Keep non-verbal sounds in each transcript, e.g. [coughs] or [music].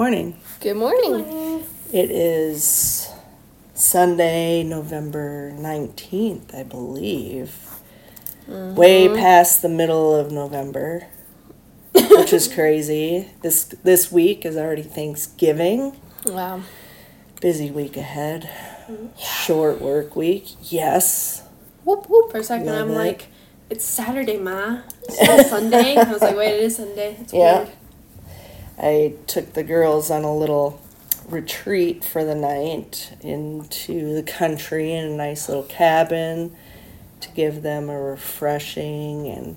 Good morning. Good morning. It is Sunday, November 19th, I believe. Mm-hmm. Way past the middle of November, which is crazy. [laughs] This this week is already Thanksgiving. Wow. Busy week ahead. Mm-hmm. Short work week. Yes. Whoop whoop. For a second, Love I'm it. like, it's Saturday, ma. It's Sunday. I was like, wait, it is Sunday. It's [laughs] Yeah. weird. I took the girls on a little retreat for the night into the country in a nice little cabin to give them a refreshing and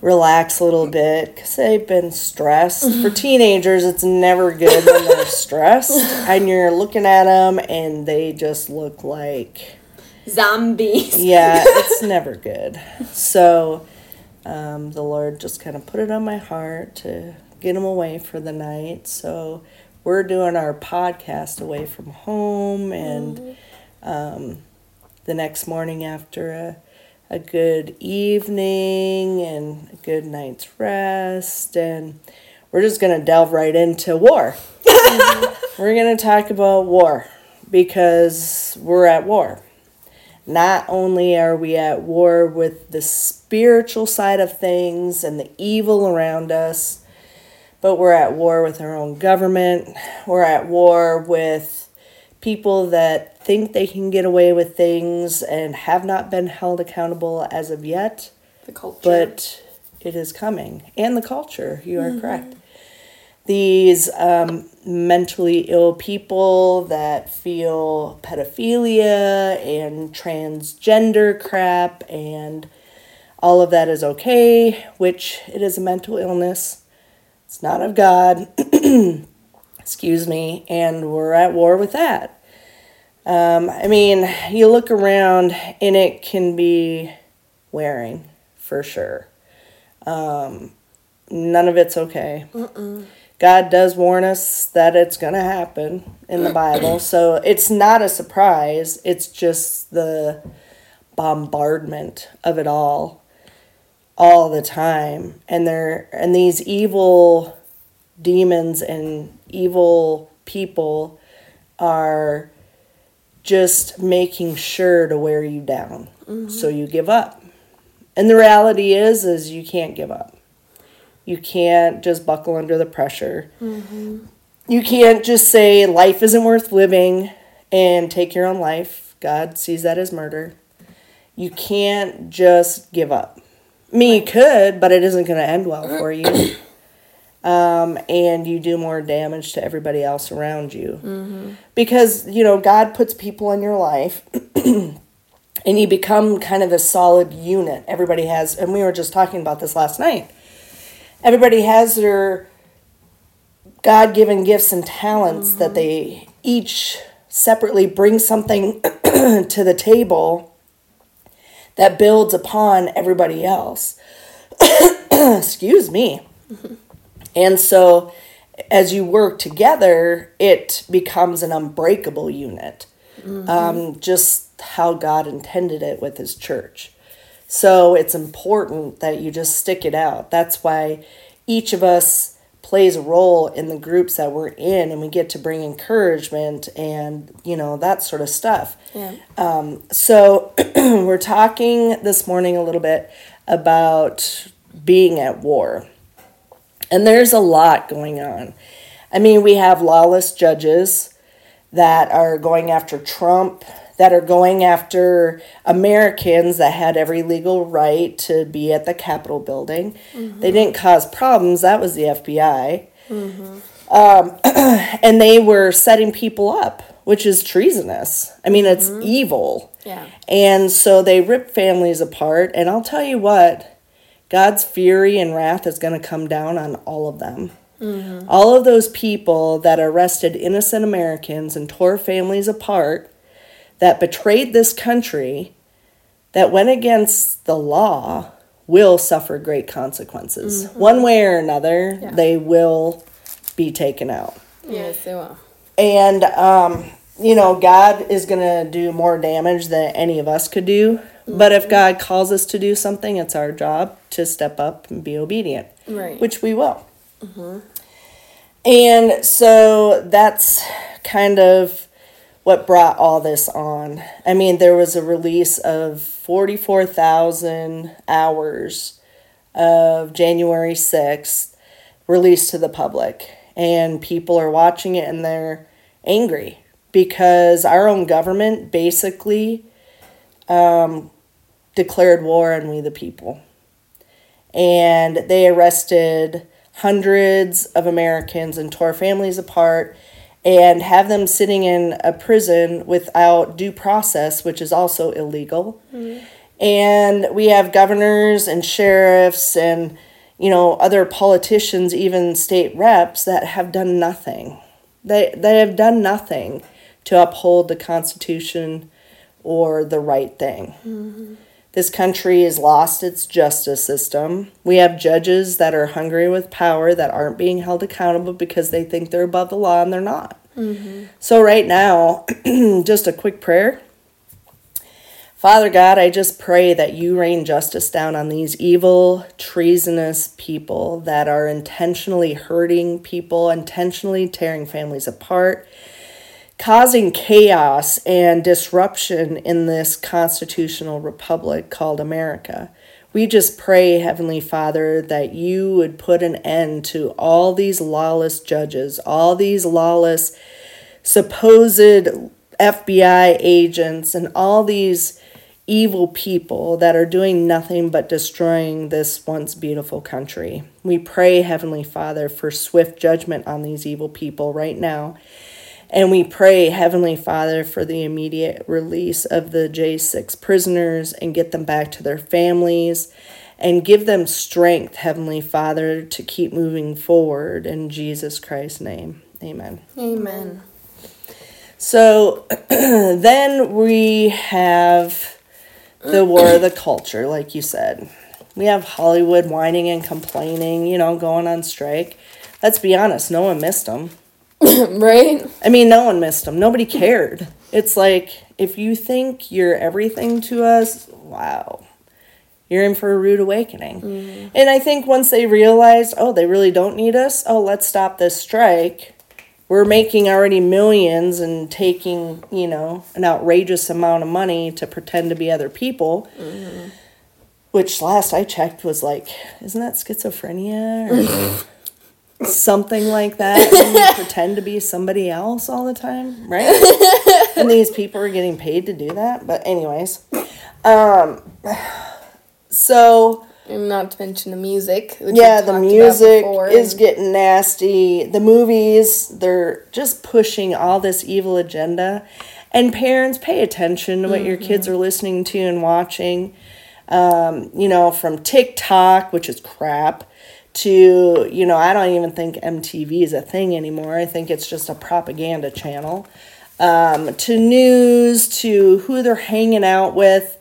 relax a little bit because they've been stressed. For [laughs] teenagers, it's never good when they're stressed [laughs] and you're looking at them and they just look like Zombies. [laughs] yeah, it's never good. So um, the Lord just kind of put it on my heart to get them away for the night. So we're doing our podcast away from home, and um, the next morning after a a good evening and a good night's rest, and we're just gonna delve right into war. [laughs] we're gonna talk about war because we're at war not only are we at war with the spiritual side of things and the evil around us, but we're at war with our own government. We're at war with people that think they can get away with things and have not been held accountable as of yet, The culture. but it is coming. And the culture, you are correct. These um, mentally ill people that feel pedophilia and transgender crap and all of that is okay, which it is a mental illness. It's not of God. [clears throat] Excuse me. And we're at war with that. Um, I mean, you look around and it can be wearing for sure. Um, none of it's okay. God does warn us that it's going to happen in the Bible. [clears throat] So it's not a surprise. It's just the bombardment of it all all the time. And there and these evil demons and evil people are just making sure to wear you down mm-hmm. so you give up. And the reality is is you can't give up. You can't just buckle under the pressure. Mm-hmm. You can't just say life isn't worth living and take your own life. God sees that as murder. You can't just give up. I mean, you could, but it isn't going to end well [clears throat] for you. Um, and you do more damage to everybody else around you. Because, you know, God puts people in your life [clears throat] and you become kind of a solid unit. Everybody has, and we were just talking about this last night. Everybody has their God given gifts and talents that they each separately bring something [clears throat] to the table that builds upon everybody else. [coughs] Excuse me. And so as you work together, it becomes an unbreakable unit. Um, just how God intended it with his church. So it's important that you just stick it out. That's why each of us plays a role in the groups that we're in and we get to bring encouragement and you know that sort of stuff. Yeah. Um, so [clears throat] we're talking this morning a little bit about being at war. And there's a lot going on. I mean, we have lawless judges that are going after Trump, that are going after Americans that had every legal right to be at the Capitol building. They mm-hmm. didn't cause problems, that was the FBI. Mm-hmm. Um, [clears throat] and they were setting people up, which is treasonous. I mean, it's mm-hmm. evil. Yeah. And so they rip families apart. And I'll tell you what, God's fury and wrath is going to come down on all of them. All of those people that arrested innocent Americans and tore families apart, that betrayed this country, that went against the law, will suffer great consequences. Mm-hmm. One way or another, Yeah. they will be taken out. Yes, they will. And, um, you know, God is going to do more damage than any of us could do. Mm-hmm. But if God calls us to do something, it's our job to step up and be obedient, Right. which we will. Mm-hmm. And so that's kind of what brought all this on. I mean, there was a release of 44,000 hours of January 6th released to the public. And people are watching it and they're angry because our own government basically um, declared war on we the people. And they arrested hundreds of Americans and tore families apart and have them sitting in a prison without due process, which is also illegal. Mm-hmm. And we have governors and sheriffs and you know other politicians, even state reps that have done nothing. They they have done nothing to uphold the Constitution or the right thing. Mm-hmm. This country has lost its justice system. We have judges that are hungry with power that aren't being held accountable because they think they're above the law and they're not. Mm-hmm. So, right now, [clears throat] just a quick prayer. Father God, I just pray that you rain justice down on these evil, treasonous people that are intentionally hurting people, intentionally tearing families apart, causing chaos and disruption in this constitutional republic called America. We just pray, Heavenly Father, that you would put an end to all these lawless judges, all these lawless supposed FBI agents, and all these evil people that are doing nothing but destroying this once beautiful country. We pray, Heavenly Father, for swift judgment on these evil people right now. And we pray, Heavenly Father, for the immediate release of the J6 prisoners and get them back to their families and give them strength, Heavenly Father, to keep moving forward in Jesus Christ's name. Amen. Amen. So [clears throat] then we have the war of the culture, like you said. We have Hollywood whining and complaining, you know, going on strike. Let's be honest, no one missed them. [coughs] right? I mean, no one missed them. Nobody cared. It's like if you think you're everything to us, wow, you're in for a rude awakening. Mm-hmm. And I think once they realized, oh, they really don't need us, oh, let's stop this strike. We're making already millions and taking, you know, an outrageous amount of money to pretend to be other people. Mm-hmm. Which last I checked was like, isn't that schizophrenia? [laughs] [laughs] something like that [laughs] and pretend to be somebody else all the time, right? and these people are getting paid to do that. But anyways, um, so not to mention the music. Yeah, the music is getting nasty. The movies, they're just pushing all this evil agenda. And parents, pay attention to what mm-hmm. your kids are listening to and watching. Um, you know, from TikTok, which is crap, to you know i don't even think mtv is a thing anymore. I think it's just a propaganda channel. Um, to news to who they're hanging out with.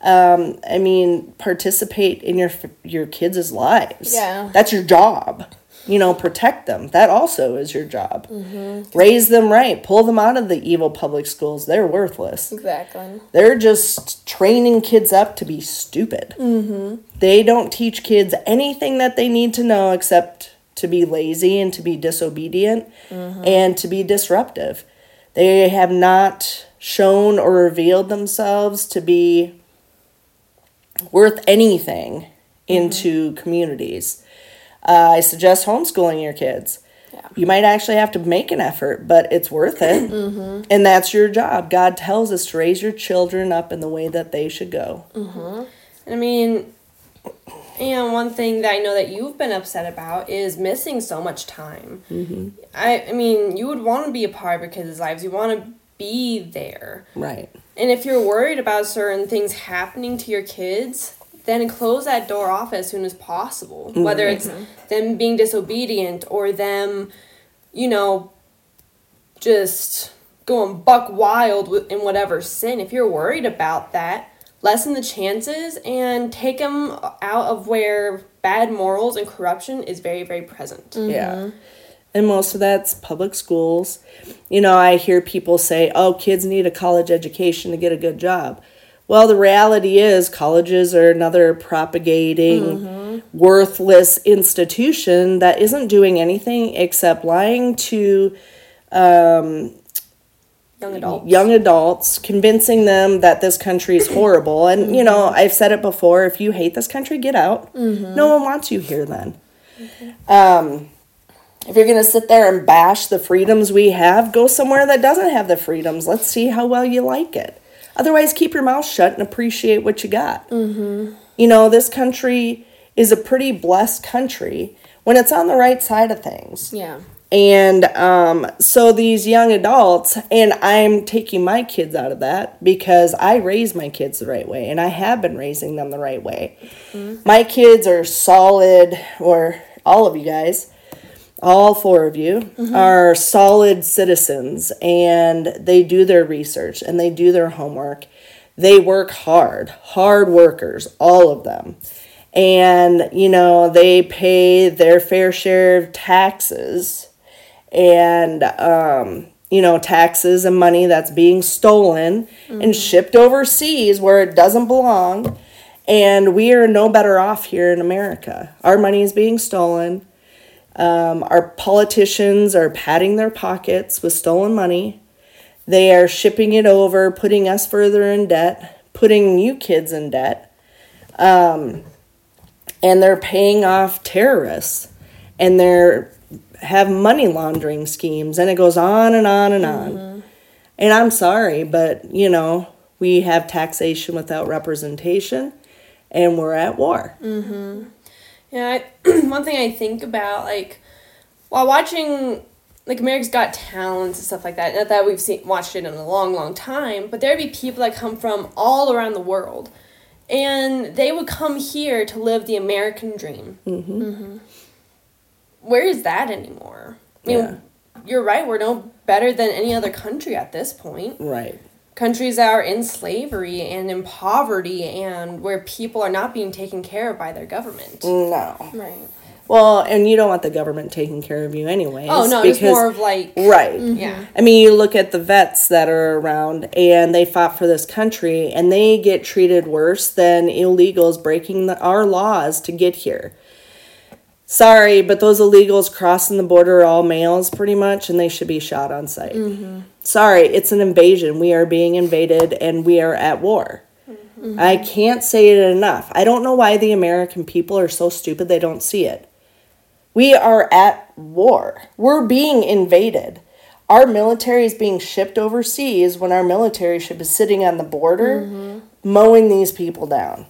Um, i mean participate in your your kids' lives. Yeah. That's your job you know, protect them. That also is your job. Mm-hmm. Raise them right. Pull them out of the evil public schools. They're worthless. Exactly. They're just training kids up to be stupid. Mm-hmm. They don't teach kids anything that they need to know except to be lazy and to be disobedient mm-hmm. and to be disruptive. They have not shown or revealed themselves to be worth anything into communities uh, I suggest homeschooling your kids. Yeah. You might actually have to make an effort, but it's worth it. mm-hmm. And that's your job. God tells us to raise your children up in the way that they should go. Mm-hmm. I mean, and one thing that I know that you've been upset about is missing so much time. Mm-hmm. I, I mean, you would want to be a part of your kids' lives. You want to be there. Right. And if you're worried about certain things happening to your kids, then close that door off as soon as possible. Mm-hmm. Whether it's them being disobedient or them, you know, just going buck wild in whatever sin. If you're worried about that, lessen the chances and take them out of where bad morals and corruption is very, very present. Mm-hmm. Yeah. And most of that's public schools. You know, I hear people say, oh, kids need a college education to get a good job. Well, the reality is, colleges are another propagating mm-hmm. worthless institution that isn't doing anything except lying to Young adults. young adults, convincing them that this country is horrible. And, you know, I've said it before if you hate this country, get out. No one wants you here then. Um, if you're going to sit there and bash the freedoms we have, go somewhere that doesn't have the freedoms. Let's see how well you like it. Otherwise, keep your mouth shut and appreciate what you got. You know, this country is a pretty blessed country when it's on the right side of things. Yeah. And um, so these young adults, and I'm taking my kids out of that because I raise my kids the right way and I have been raising them the right way. My kids are solid, or all of you guys, all four of you are solid citizens and they do their research and they do their homework. They work hard, hard workers, all of them. And, you know, they pay their fair share of taxes and um, you know taxes and money that's being stolen and shipped overseas where it doesn't belong. And we are no better off here in america. Our money is being stolen um, our politicians are padding their pockets with stolen money. They are shipping it over putting us further in debt putting you kids in debt. Um, and they're paying off terrorists. And they're have money laundering schemes and it goes on and on and on. And I'm sorry, but you know, we have taxation without representation and we're at war. Yeah, I, [clears throat] one thing I think about, like, while watching, like, America's Got Talent and stuff like that, not that we've seen watched it in a long, long time, but there'd be people that come from all around the world, and they would come here to live the American dream. Mm-hmm. Where is that anymore? I mean, Yeah. you're right, we're no better than any other country at this point. Right. Countries that are in slavery and in poverty and where people are not being taken care of by their government. No. Right. Well, and you don't want the government taking care of you anyway. Oh no, it's more of like Right. Mm-hmm. yeah. I mean, you look at the vets that are around and they fought for this country and they get treated worse than illegals breaking the, our laws to get here. Sorry, but those illegals crossing the border are all males pretty much and they should be shot on sight. Mm-hmm. Sorry, it's an invasion. We are being invaded and we are at war. Mm-hmm. I can't say it enough. I don't know why the American people are so stupid they don't see it. We are at war. We're being invaded. Our military is being shipped overseas when our military should be sitting on the border mm-hmm. mowing these people down.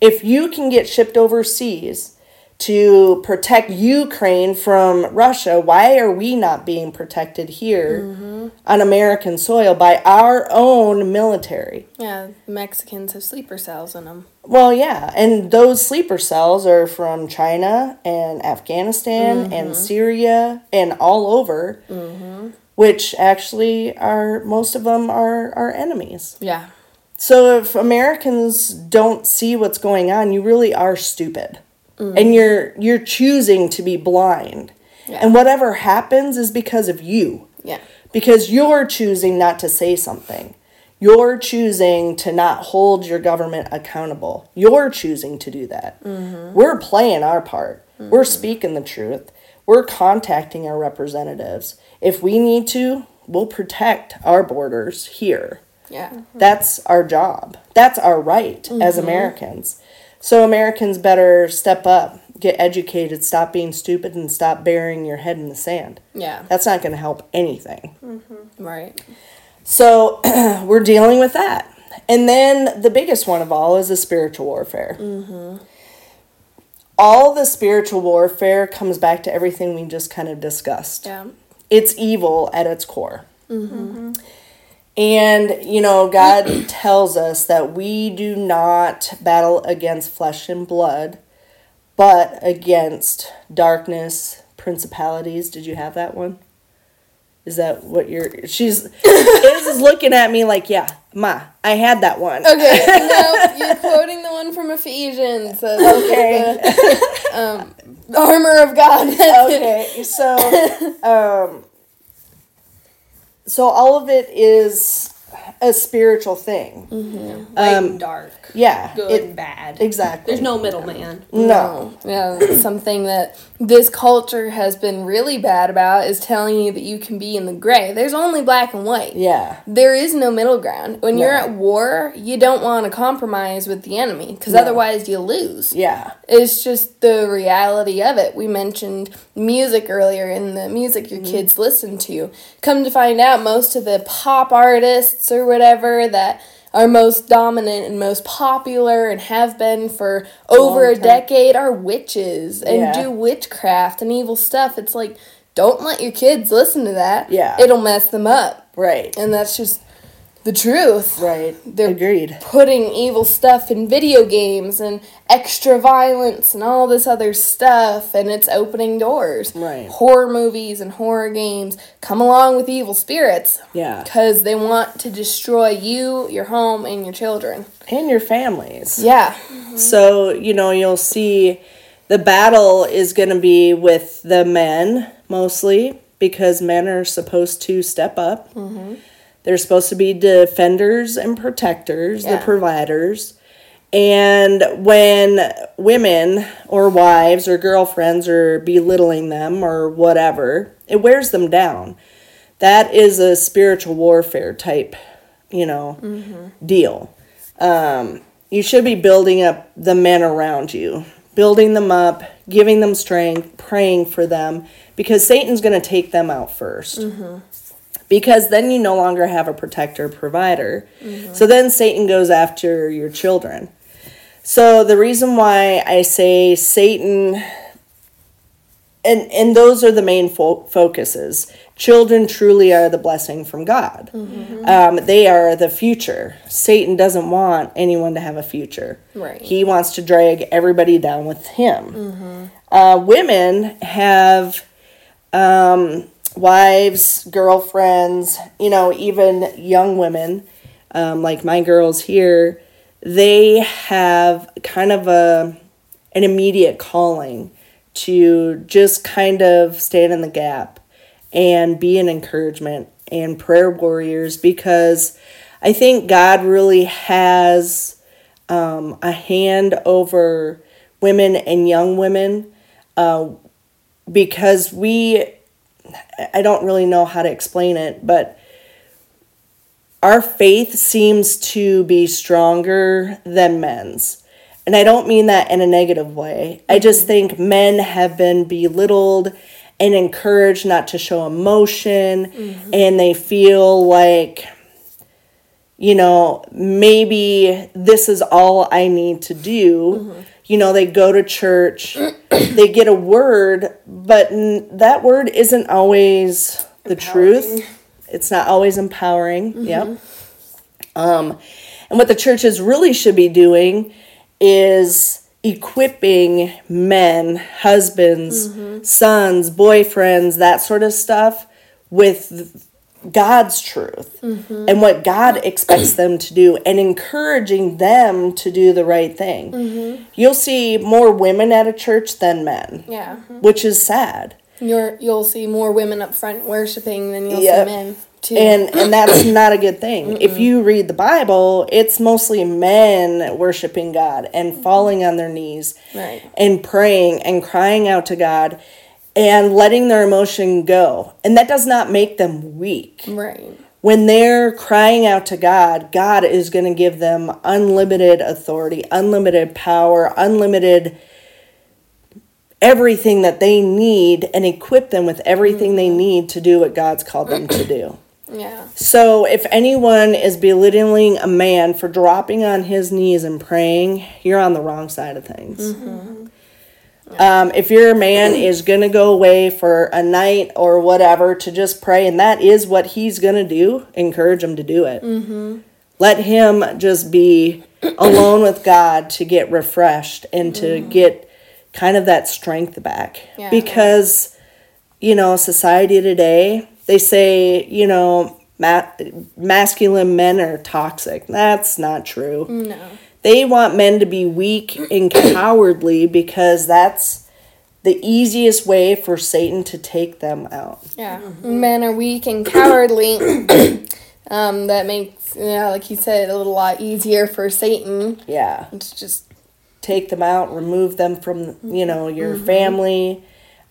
If you can get shipped overseas to protect Ukraine from Russia, why are we not being protected here mm-hmm. on American soil by our own military? Yeah, Mexicans have sleeper cells in them. Well, yeah, and those sleeper cells are from China and Afghanistan and mm-hmm. Syria and all over, mm-hmm. which actually are most of them are our enemies. Yeah. So if Americans don't see what's going on, you really are stupid, Mm. and you're you're choosing to be blind, and whatever happens is because of you Yeah. because you're choosing not to say something. You're choosing to not hold your government accountable. You're choosing to do that. Mm-hmm. We're playing our part. We're mm-hmm. speaking the truth. We're contacting our representatives. If we need to, we'll protect our borders here. Yeah. That's our job. That's our right as mm-hmm. Americans. So Americans better step up, get educated, stop being stupid, and stop burying your head in the sand. Yeah. That's not going to help anything. Mm-hmm. Right. So [clears throat] we're dealing with that. And then the biggest one of all is the spiritual warfare. Mm-hmm. All the spiritual warfare comes back to everything we just kind of discussed. Yeah. It's evil at its core. Mm-hmm. And, you know, God [clears throat] tells us that we do not battle against flesh and blood, but against darkness, principalities. Did you have that one? Is that what you're. She's. [laughs] Iz is looking at me like, yeah, Ma, I had that one. Okay. [laughs] no, you're quoting the one from Ephesians. Okay. the [laughs] armor of God. okay so um so all of it is a spiritual thing. Light Um, and dark. Yeah. Good it- and bad. exactly. There's no middleman. no. Yeah, something that this culture has been really bad about is telling you that you can be in the gray. There's only black and white. Yeah. There is no middle ground. When you're at war, you don't want to compromise with the enemy because No. otherwise you lose. Yeah. It's just the reality of it. We mentioned music earlier in the music your kids listen to. Come to find out, most of the pop artists or whatever that are most dominant and most popular and have been for over a decade are witches and Yeah. do witchcraft and evil stuff. It's like, don't let your kids listen to that. Yeah. It'll mess them up. Right. And that's just the truth Right. They're- Agreed. putting evil stuff in video games and extra violence and all this other stuff and it's opening doors Right. horror movies and horror games come along with evil spirits Yeah. because they want to destroy you your home and your children And your families. yeah So, you know, you'll see the battle is going to be with the men mostly because men are supposed to step up. Mm-hmm. They're supposed to be defenders and protectors, the providers. And when women or wives or girlfriends are belittling them or whatever, it wears them down. That is a spiritual warfare type, you know, deal. Um, you should be building up the men around you, building them up, giving them strength, praying for them, because Satan's going to take them out 1st Because then you no longer have a protector provider. So then Satan goes after your children. So the reason why I say Satan and and those are the main fo- focuses. Children truly are the blessing from God. Um, they are the future. Satan doesn't want anyone to have a future. Right. He wants to drag everybody down with him. Uh, women have um, wives, girlfriends, you know, even young women, um, like my girls here. They have kind of a an immediate calling to just kind of stand in the gap and be an encouragement and prayer warriors because I think God really has um, a hand over women and young women uh, because we, I don't really know how to explain it, but our faith seems to be stronger than men's. And I don't mean that in a negative way. I just mm-hmm. think men have been belittled and encouraged not to show emotion, mm-hmm. and they feel like, you know, maybe this is all I need to do. Mm-hmm. You know, they go to church, [clears throat] they get a word, but n- that word isn't always the truth. It's not always empowering. Yep. Um, and what the churches really should be doing is equipping men, husbands, sons, boyfriends, that sort of stuff with God's truth mm-hmm. and what God expects them to do and encouraging them to do the right thing. Mm-hmm. You'll see more women at a church than men, yeah which is sad. You're, you'll see more women up front worshiping than you'll Yep. see men too and and that's [clears throat] not a good thing. If you read the Bible, it's mostly men worshiping God and falling on their knees Right. and praying and crying out to God and letting their emotion go. And that does not make them weak. right When they're crying out to God, God is going to give them unlimited authority, unlimited power, unlimited everything that they need and equip them with everything they mm-hmm. need to do what God's called them to do. [clears throat] yeah So, if anyone is belittling a man for dropping on his knees and praying, you're on the wrong side of things. Mm-hmm. Um, if your man is going to go away for a night or whatever to just pray, and that is what he's going to do, encourage him to do it. Let him just be alone with God to get refreshed and to get kind of that strength back. Yeah. Because, you know, society today, they say, you know, ma- masculine men are toxic. That's not true. no They want men to be weak and cowardly because that's the easiest way for Satan to take them out. Yeah. Men are weak and cowardly [coughs] Um, that makes, yeah, like you said, a little lot easier for Satan. Yeah. It's just, Take them out, remove them from, you know, your family,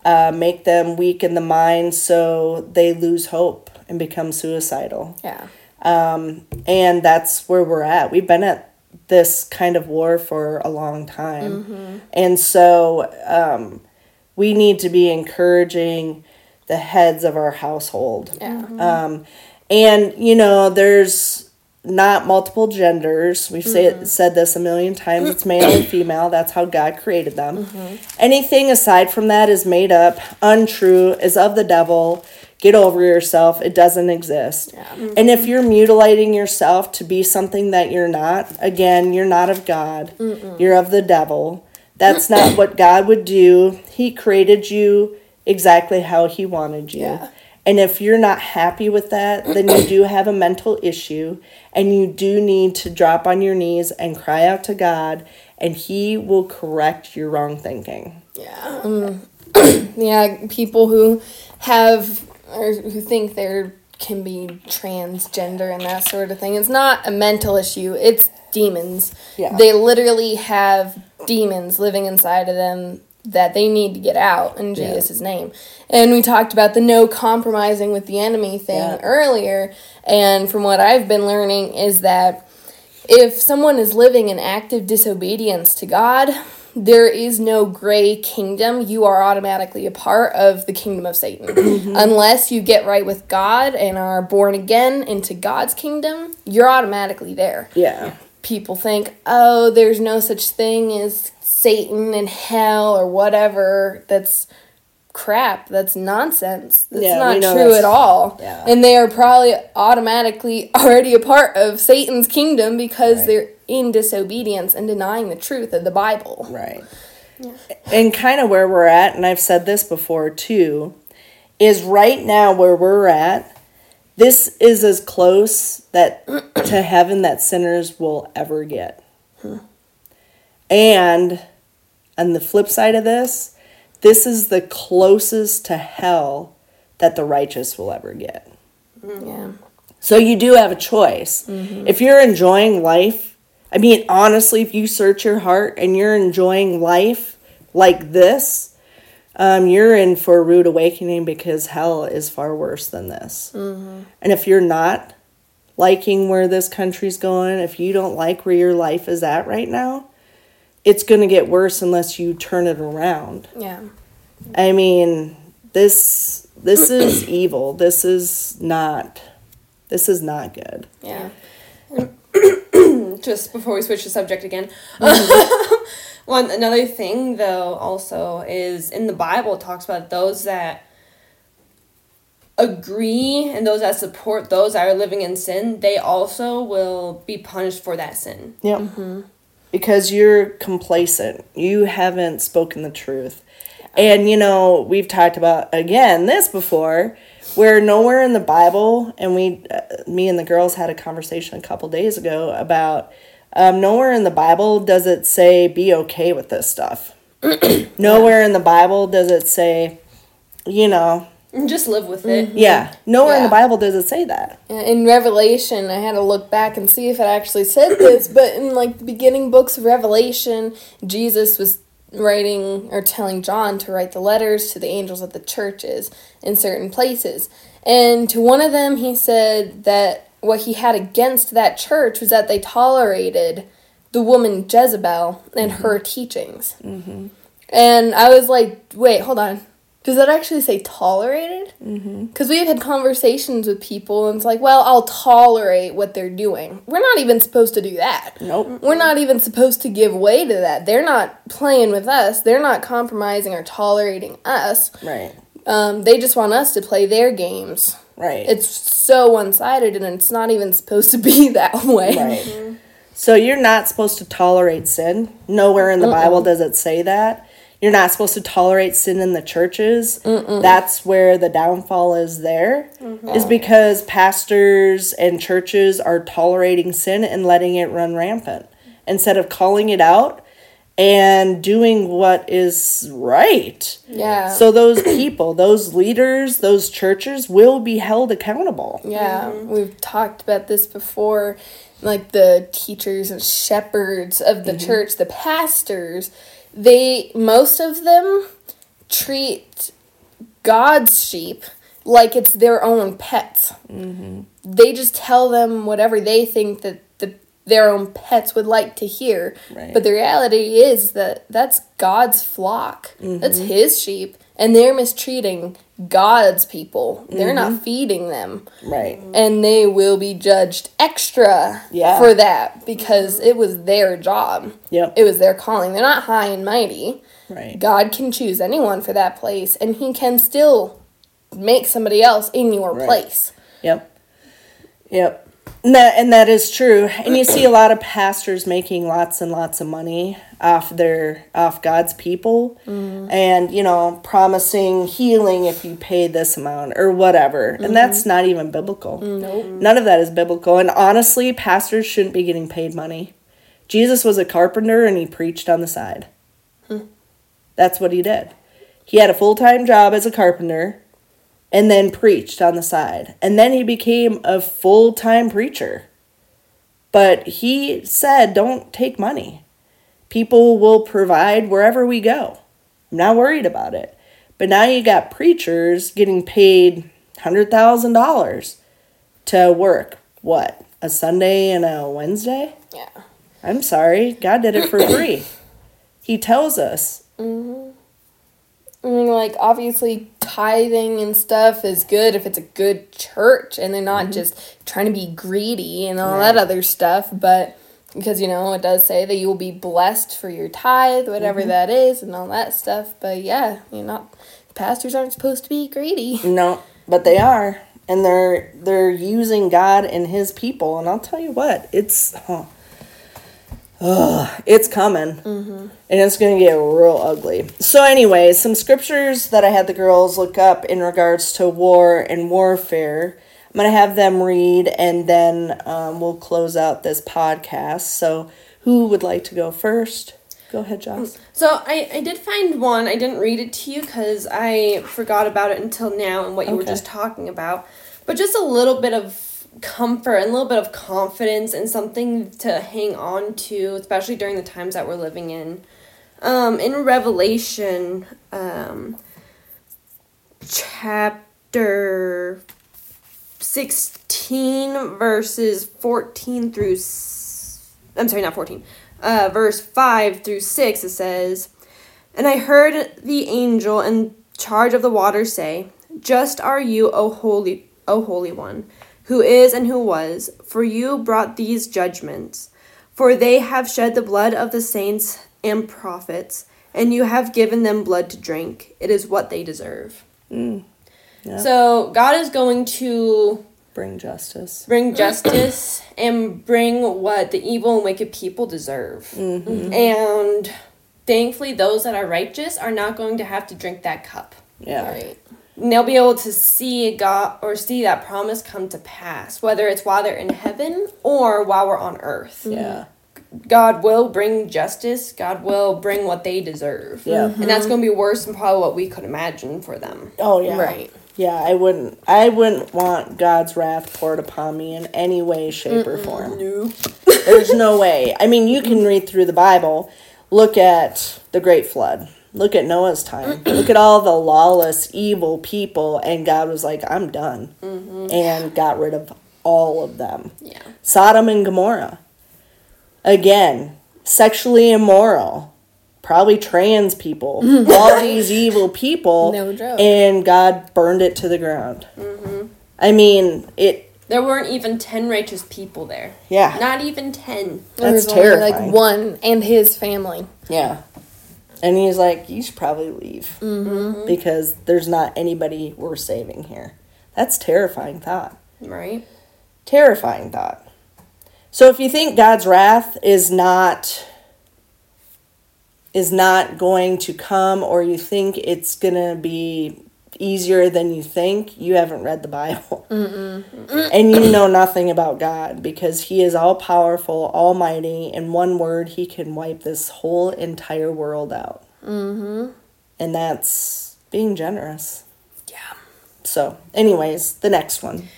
uh, make them weak in the mind so they lose hope and become suicidal. yeah. Um, and that's where we're at. We've been at this kind of war for a long time. And so um, we need to be encouraging the heads of our household. Yeah. Um, and, you know, there's not multiple genders. We've say, said this a million times. It's male and female. That's how God created them. Anything aside from that is made up, untrue, is of the devil. Get over yourself. It doesn't exist. And if you're mutilating yourself to be something that you're not, again, you're not of God. You're of the devil. That's not what God would do. He created you exactly how He wanted you. Yeah. And if you're not happy with that, then you do have a mental issue and you do need to drop on your knees and cry out to God and he will correct your wrong thinking. Yeah. Um, [clears throat] yeah, people who have or who think they're can be transgender and that sort of thing. It's not a mental issue. It's demons. Yeah. They literally have demons living inside of them that they need to get out in Yeah. Jesus' name. And we talked about the no compromising with the enemy thing Yeah. earlier. And from what I've been learning is that if someone is living in active disobedience to God, there is no gray kingdom. You are automatically a part of the kingdom of Satan. [clears throat] Mm-hmm. Unless you get right with God and are born again into God's kingdom, you're automatically there. Yeah. People think, oh, there's no such thing as Satan and hell or whatever. That's crap. That's nonsense. That's Yeah, not true that's- at all. yeah. And they are probably automatically [laughs] already a part of Satan's kingdom because Right. they're in disobedience and denying the truth of the Bible. Right. And kind of where we're at, and I've said this before too, is right now where we're at, this is as close that [clears throat] to heaven that sinners will ever get. Hmm. And on the flip side of this, this is the closest to hell that the righteous will ever get. Hmm. Yeah. So you do have a choice. Mm-hmm. If you're enjoying life, I mean, honestly, if you search your heart and you're enjoying life like this, um, you're in for a rude awakening because hell is far worse than this. And if you're not liking where this country's going, if you don't like where your life is at right now, it's going to get worse unless you turn it around. Yeah. I mean, this this is [clears throat] evil. This is not this is not good. Yeah. Just before we switch the subject again. Mm-hmm. [laughs] One another thing though also is in the Bible it talks about those that agree and those that support those that are living in sin, they also will be punished for that sin. Yep. Because you're complacent. You haven't spoken the truth. And you know, we've talked about again this before where nowhere in the Bible and we uh, me and the girls had a conversation a couple days ago about um, nowhere in the Bible does it say be okay with this stuff. [clears throat] nowhere in the Bible does it say, you know, Just live with it. yeah, nowhere in the Bible does it say that. In Revelation, I had to look back and see if it actually said this, but in like the beginning books of Revelation, Jesus was writing or telling John to write the letters to the angels at the churches in certain places. And to one of them, he said that what he had against that church was that they tolerated the woman Jezebel and mm-hmm. her teachings. Mm-hmm. And I was like, wait, hold on. Does that actually say tolerated? Because we've had conversations with people, and it's like, well, I'll tolerate what they're doing. We're not even supposed to do that. Nope. We're not even supposed to give way to that. They're not playing with us. They're not compromising or tolerating us. Right. Um, they just want us to play their games. Right. It's so one sided, and it's not even supposed to be [laughs] that way. Right. So you're not supposed to tolerate sin. Nowhere in the Bible does it say that. You're not supposed to tolerate sin in the churches. That's where the downfall is there. Mm-hmm. Is because pastors and churches are tolerating sin and letting it run rampant instead of calling it out and doing what is right. Yeah. So those [clears throat] people, those leaders, those churches will be held accountable. Yeah, mm-hmm. we've talked about this before. Like the teachers and shepherds of the mm-hmm. church, the pastors, they, most of them treat God's sheep like it's their own pets. Mm-hmm. They just tell them whatever they think that the, their own pets would like to hear. Right. But the reality is that that's God's flock, that's mm-hmm. His sheep, and they're mistreating God's people. They're not mm-hmm. feeding them Right. and they will be judged extra Yeah. for that because it was their job. Yep. It was their calling. They're not high and mighty. Right. God can choose anyone for that place and he can still make somebody else in your Right. place. Yep. Yep. And that, and that is true. And you see a lot of pastors making lots and lots of money off their off God's people mm-hmm. and you know promising healing if you pay this amount or whatever. And mm-hmm. that's not even biblical. Mm-hmm. Nope. None of that is biblical. And honestly, pastors shouldn't be getting paid money. Jesus was a carpenter and he preached on the side. Hmm. That's what he did. He had a full time job as a carpenter and then preached on the side. And then he became a full time preacher. But he said, don't take money. People will provide wherever we go. I'm not worried about it. But now you got preachers getting paid $100,000 to work. What? A Sunday and a Wednesday? Yeah. I'm sorry. God did it for [clears throat] free. He tells us. Mm-hmm. I mean, like, obviously, tithing and stuff is good if it's a good church and they're not just trying to be greedy and all that Mm-hmm. Other stuff. But because, you know, it does say that you will be blessed for your tithe, whatever Mm-hmm. that is, and all that stuff. But yeah, you're not, pastors aren't supposed to be greedy. No, but they are, and they're they're using God and His people. And I'll tell you what, it's ugh, it's coming, and it's gonna get real ugly. So, anyways, some scriptures that I had the girls look up in regards to war and warfare. I'm gonna have them read, and then um, we'll close out this podcast. So, who would like to go first? Go ahead, Joss. So I, I did find one. I didn't read it to you because I forgot about it until now and what you were just talking about. But just a little bit of comfort and a little bit of confidence and something to hang on to, especially during the times that we're living in. Um, in Revelation, um, chapter 16, verses 14 through. I'm sorry, not 14. Uh, verse 5 through 6, it says, And I heard the angel in charge of the water say, Just are you, O holy, O holy one, who is and who was, for you brought these judgments. For they have shed the blood of the saints and prophets, and you have given them blood to drink. It is what they deserve. Mm. Yeah. So God is going to Bring justice. bring justice and bring what the evil and wicked people deserve. Mm-hmm. And thankfully, those that are righteous are not going to have to drink that cup. Yeah. Right. And they'll be able to see God or see that promise come to pass, whether it's while they're in heaven or while we're on earth. Yeah. God will bring justice. God will bring what they deserve. Yeah. And that's going to be worse than probably what we could imagine for them. Oh yeah. Right. Yeah, I wouldn't. I wouldn't want God's wrath poured upon me in any way, shape, or form. No. There's no way. I mean, you can read through the Bible. Look at the Great Flood. Look at Noah's time. [clears throat] Look at all the lawless, evil people, and God was like, "I'm done," and got rid of all of them. Yeah. Sodom and Gomorrah. Again, sexually immoral, probably trans people, [laughs] all these evil people, No joke. and God burned it to the ground. Mm-hmm. I mean, it. There weren't even 10 righteous people there. Yeah, Not even 10. That's There That's was only like one and his family. yeah. And he's like, "You should probably leave mm-hmm. because there's not anybody worth saving here." That's terrifying thought. Right? Terrifying thought. So if you think God's wrath is not is not going to come or you think it's going to be easier than you think, you haven't read the Bible. And you know nothing about God because He is all powerful, almighty. In one word, He can wipe this whole entire world out. Mm-hmm. And that's being generous. Yeah. So, anyways, the next one.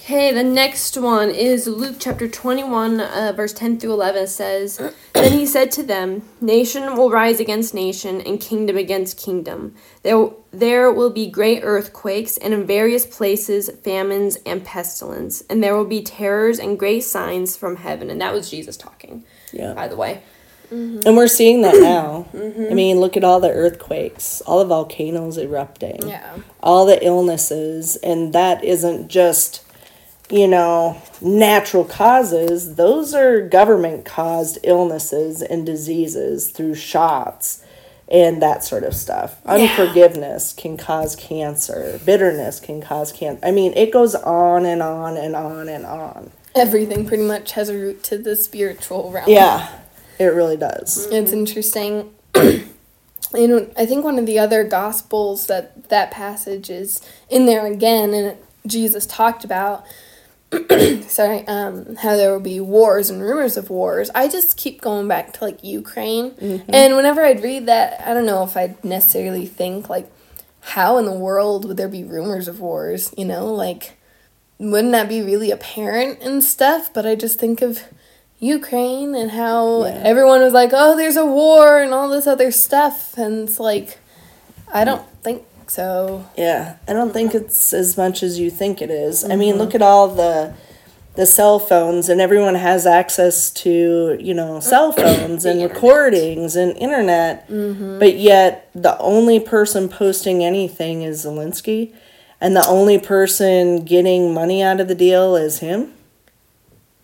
Okay, the next one is Luke chapter 21, uh, verse 10 through 11 says, [clears throat] Then he said to them, Nation will rise against nation, and kingdom against kingdom. There, there will be great earthquakes, and in various places famines and pestilence, and there will be terrors and great signs from heaven. And that was Jesus talking, Yeah. by the way. Mm-hmm. And we're seeing that [clears throat] now. I mm-hmm. mean, look at all the earthquakes, all the volcanoes erupting. Yeah. all the illnesses and that isn't just you know natural causes those are government caused illnesses and diseases through shots and that sort of stuff unforgiveness can cause cancer bitterness can cause cancer i mean it goes on and on and on and on Everything pretty much has a root to the spiritual realm. yeah it really does mm-hmm. It's interesting. [clears throat] and I think one of the other gospels that that passage is in there again, and Jesus talked about. [clears throat] sorry, um, how there will be wars and rumors of wars. I just keep going back to like Ukraine, and whenever I'd read that, I don't know if I'd necessarily think like, how in the world would there be rumors of wars? You know, like, wouldn't that be really apparent and stuff? But I just think of Ukraine and how Yeah. everyone was like, "Oh, there's a war" and all this other stuff, and it's like, I don't think so. Yeah, I don't think it's as much as you think it is. I mean, mm-hmm. look at all the the cell phones and everyone has access to, you know, [coughs] cell phones and recordings and internet. Mm-hmm. But yet the only person posting anything is Zelensky and the only person getting money out of the deal is him.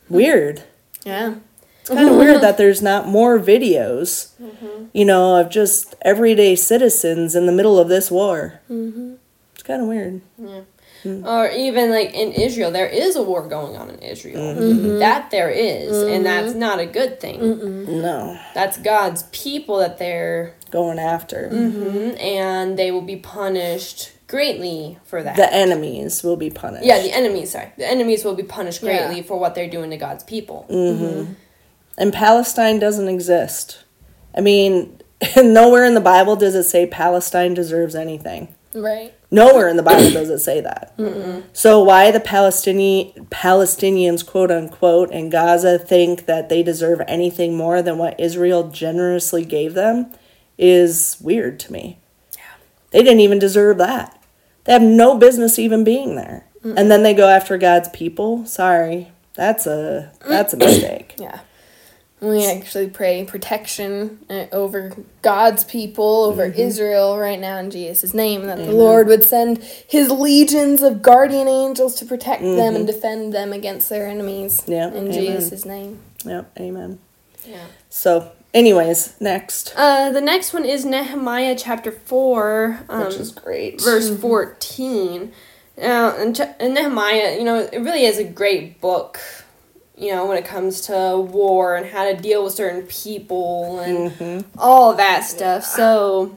Weird. Yeah. It's kind of mm-hmm. weird that there's not more videos, mm-hmm. you know, of just everyday citizens in the middle of this war. Mm-hmm. It's kind of weird. Yeah, mm. Or even like in Israel, there is a war going on in Israel. Mm-hmm. That there is, and that's not a good thing. No, That's God's people that they're, going after and they will be punished greatly for that. the enemies will be punished. yeah, the enemies. Sorry, the enemies will be punished Yeah. greatly for what they're doing to God's people. And Palestine doesn't exist. I mean, [laughs] nowhere in the Bible does it say Palestine deserves anything. Right. Nowhere in the Bible does it say that. So why the Palestinian Palestinians quote unquote in Gaza think that they deserve anything more than what Israel generously gave them is weird to me. Yeah. They didn't even deserve that. They have no business even being there. And then they go after God's people. Sorry. That's a that's a [clears throat] mistake. Yeah. We actually pray protection uh, over God's people, over Israel right now in Jesus' name, that the Lord would send his legions of guardian angels to protect them and defend them against their enemies. Yeah, In amen. Jesus' name. Yep, amen. Yeah. So, anyways, next. Uh, the next one is Nehemiah chapter four, um, Which is great. verse fourteen. Now, in, Ch- in Nehemiah, you know, it really is a great book. You know, when it comes to war and how to deal with certain people and all that stuff. So,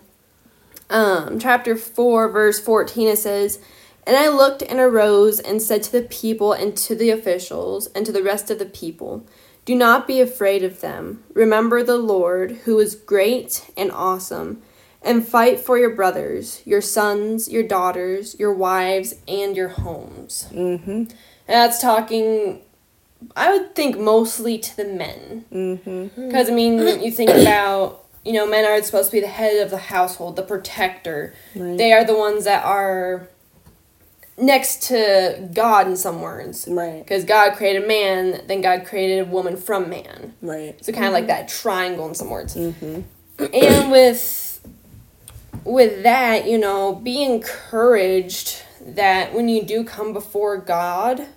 um, chapter 4, verse 14, it says, And I looked and arose and said to the people and to the officials and to the rest of the people, Do not be afraid of them. Remember the Lord, who is great and awesome, and fight for your brothers, your sons, your daughters, your wives, and your homes. Mm-hmm. And that's talking, I would think mostly to the men. Mm-hmm. Because, I mean, you think [clears throat] about, you know, men are supposed to be the head of the household, the protector. Right. They are the ones that are next to God in some words. Right. Because God created man, then God created a woman from man. Right. So kind of like that triangle in some words. And with with that, you know, be encouraged that when you do come before God,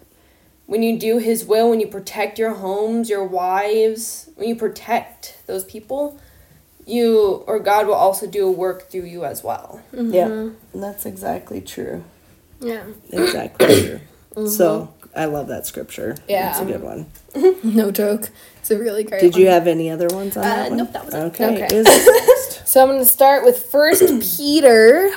when you do his will, when you protect your homes, your wives, when you protect those people, you or God will also do a work through you as well. Yeah. That's exactly true. Yeah. Exactly true. [coughs] So, I love that scripture. Yeah. It's a good one. [laughs] No joke. It's a really great one. Did one. you have any other ones on Uh, that one? nope, that was it. Okay. Okay. Is [coughs] next. So I'm going to start with First [coughs] Peter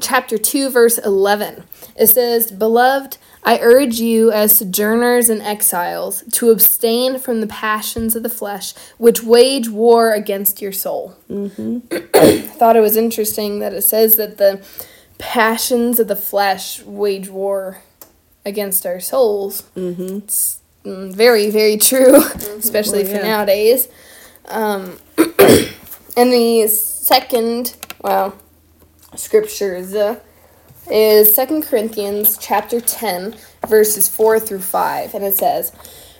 chapter 2, verse 11. It says, Beloved, I urge you as sojourners and exiles to abstain from the passions of the flesh, which wage war against your soul. Mm-hmm. thought it was interesting that it says that the passions of the flesh wage war against our souls. Mm-hmm. It's mm, very, very true, [laughs] especially Well, for yeah. nowadays. Um, [clears throat] and the second, well, scriptures uh, is Second Corinthians chapter 10, verses 4 through 5. And it says,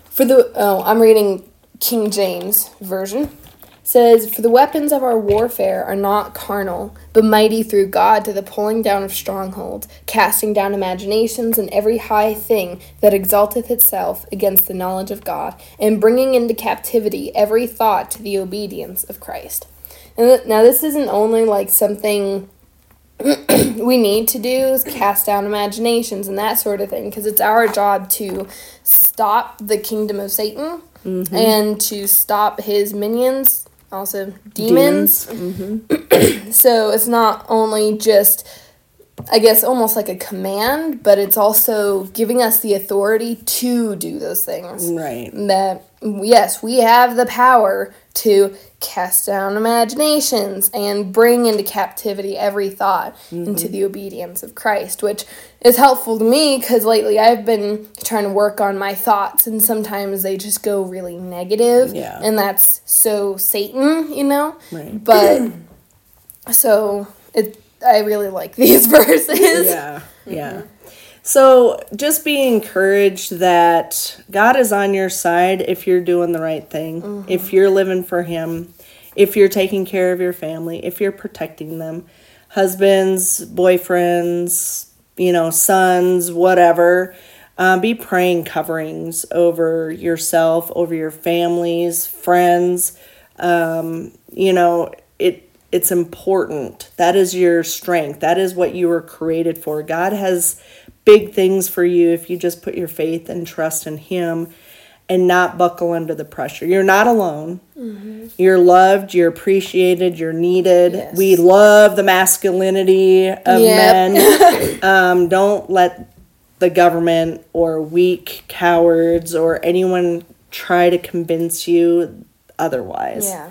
For the, oh, I'm reading King James Version. Says, For the weapons of our warfare are not carnal, but mighty through God to the pulling down of strongholds, casting down imaginations and every high thing that exalteth itself against the knowledge of God, and bringing into captivity every thought to the obedience of Christ. And now, this isn't only like something [clears throat] we need to do is cast down imaginations and that sort of thing because it's our job to stop the kingdom of Satan mm-hmm. and to stop his minions, also demons. Mm-hmm. [clears throat] So it's not only just, I guess, almost like a command, but it's also giving us the authority to do those things Right. that yes, we have the power to cast down imaginations and bring into captivity every thought into mm-hmm. the obedience of Christ, which is helpful to me because lately I've been trying to work on my thoughts and sometimes they just go really negative, Yeah. and that's so Satan, you know. Right. But [clears throat] so it, I really like [laughs] these verses. Yeah. Yeah. So just be encouraged that God is on your side if you're doing the right thing, if you're living for Him, if you're taking care of your family, if you're protecting them, husbands, boyfriends, you know, sons, whatever. Uh, be praying coverings over yourself, over your families, friends. Um, you know, it it's important. That is your strength. That is what you were created for. God has big things for you if you just put your faith and trust in Him and not buckle under the pressure. You're not alone. You're loved, you're appreciated, you're needed. Yes. We love the masculinity of Yep. men. [laughs] um, don't let the government or weak cowards or anyone try to convince you otherwise. Yeah.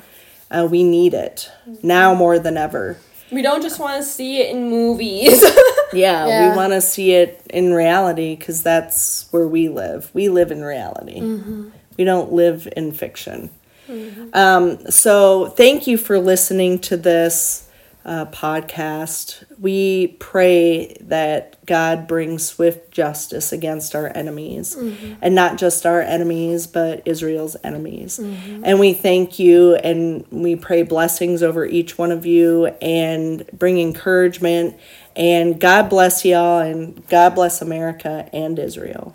Uh, we need it now more than ever. We don't just want to see it in movies. Yeah, [laughs] Yeah. we want to see it in reality because that's where we live. We live in reality. We don't live in fiction. Um, so, thank you for listening to this uh, podcast. We pray that God brings swift justice against our enemies, and not just our enemies, but Israel's enemies. And we thank you and we pray blessings over each one of you and bring encouragement. And God bless y'all, and God bless America and Israel.